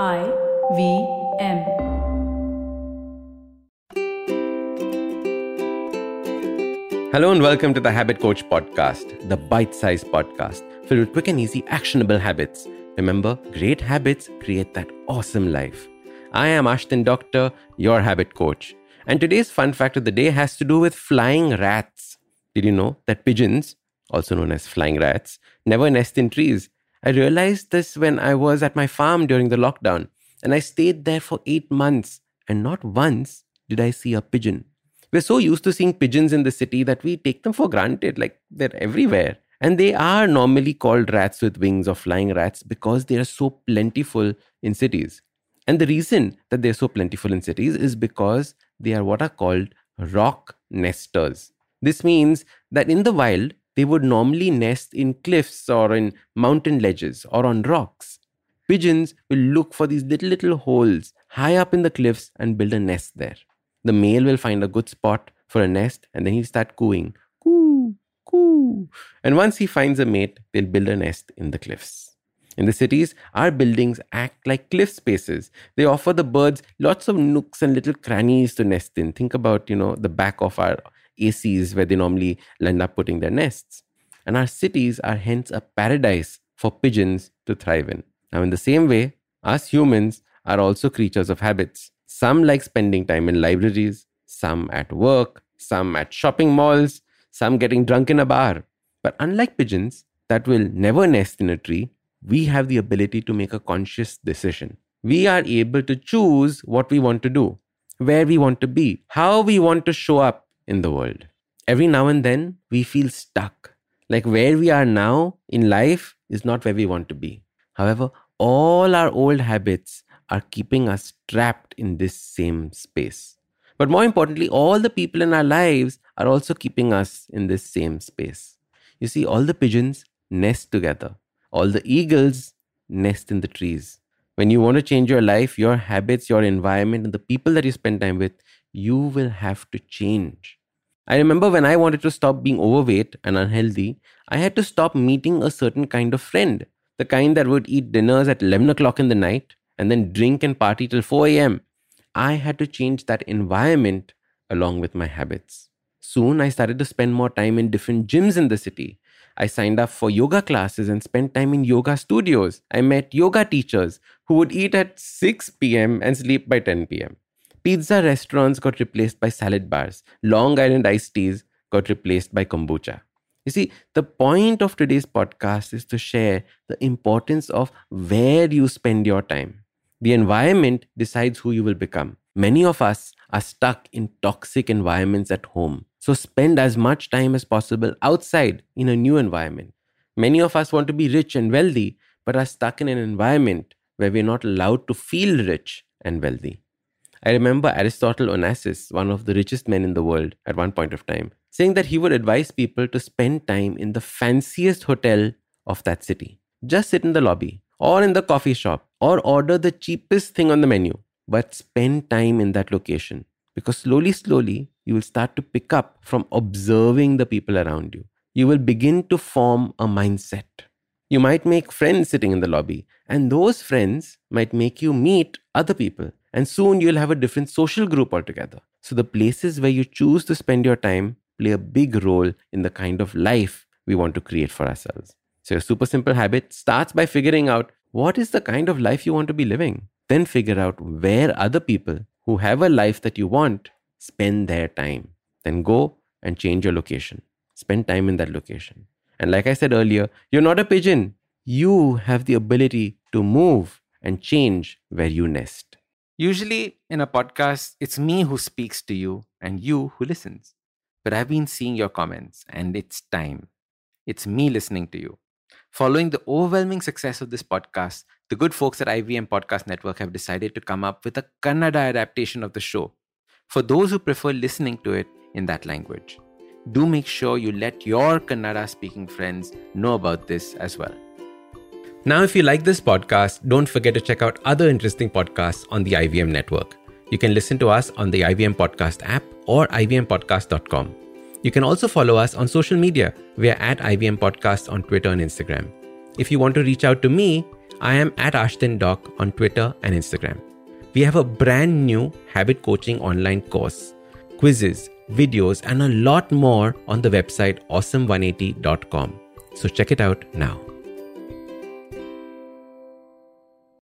I V M. Hello and welcome to the Habit Coach Podcast, the bite sized podcast filled with quick and easy actionable habits. Remember, great habits create that awesome life. I am Ashdin Doctor, your habit coach. And today's fun fact of the day has to do with flying rats. Did you know that pigeons, also known as flying rats, never nest in trees? I realized this when I was at my farm during the lockdown, and I stayed there for eight months, and not once did I see a pigeon. We're so used to seeing pigeons in the city that we take them for granted, like they're everywhere. And they are normally called rats with wings or flying rats because they are so plentiful in cities. And the reason that they're so plentiful in cities is because they are what are called rock nesters. This means that in the wild, they would normally nest in cliffs or in mountain ledges or on rocks. Pigeons will look for these little, little holes high up in the cliffs and build a nest there. The male will find a good spot for a nest and then he'll start cooing. Coo, coo. And once he finds a mate, they'll build a nest in the cliffs. In the cities, our buildings act like cliff spaces. They offer the birds lots of nooks and little crannies to nest in. Think about, you know, the back of our ACs where they normally end up putting their nests. And our cities are hence a paradise for pigeons to thrive in. Now, in the same way, us humans are also creatures of habits. Some like spending time in libraries, some at work, some at shopping malls, some getting drunk in a bar. But unlike pigeons that will never nest in a tree, we have the ability to make a conscious decision. We are able to choose what we want to do, where we want to be, how we want to show up in the world. Every now and then, we feel stuck. Like where we are now in life is not where we want to be. However, all our old habits are keeping us trapped in this same space. But more importantly, all the people in our lives are also keeping us in this same space. You see, all the pigeons nest together all the eagles nest in the trees. When you want to change your life, your habits, your environment, and the people that you spend time with, you will have to change. I remember when I wanted to stop being overweight and unhealthy, I had to stop meeting a certain kind of friend, the kind that would eat dinners at 11 o'clock in the night and then drink and party till 4 a.m. I had to change that environment along with my habits. Soon I started to spend more time in different gyms in the city. I signed up for yoga classes and spent time in yoga studios. I met yoga teachers who would eat at 6 p.m. and sleep by 10 p.m. Pizza restaurants got replaced by salad bars. Long Island iced teas got replaced by kombucha. You see, the point of today's podcast is to share the importance of where you spend your time. The environment decides who you will become. Many of us are stuck in toxic environments at home. So spend as much time as possible outside in a new environment. Many of us want to be rich and wealthy, but are stuck in an environment where we're not allowed to feel rich and wealthy. I remember Aristotle Onassis, one of the richest men in the world at one point of time, saying that he would advise people to spend time in the fanciest hotel of that city. Just sit in the lobby or in the coffee shop or order the cheapest thing on the menu, but spend time in that location because slowly, slowly, you will start to pick up from observing the people around you. You will begin to form a mindset. You might make friends sitting in the lobby, and those friends might make you meet other people. And soon you'll have a different social group altogether. So, the places where you choose to spend your time play a big role in the kind of life we want to create for ourselves. So, your super simple habit starts by figuring out what is the kind of life you want to be living. Then figure out where other people who have a life that you want spend their time. Then go and change your location. Spend time in that location. And like I said earlier, you're not a pigeon. You have the ability to move and change where you nest. Usually in a podcast, it's me who speaks to you and you who listens. But I've been seeing your comments and it's time. It's me listening to you. Following the overwhelming success of this podcast, the good folks at IVM Podcast Network have decided to come up with a Kannada adaptation of the show for those who prefer listening to it in that language. Do make sure you let your Kannada speaking friends know about this as well. Now, if you like this podcast, don't forget to check out other interesting podcasts on the IVM network. You can listen to us on the IVM Podcast app or ivmpodcast.com. You can also follow us on social media. We are at IVM Podcast on Twitter and Instagram. If you want to reach out to me, I am at Ashdin Doc on Twitter and Instagram. We have a brand new habit coaching online course, quizzes, videos, and a lot more on the website awesome180.com. So check it out now.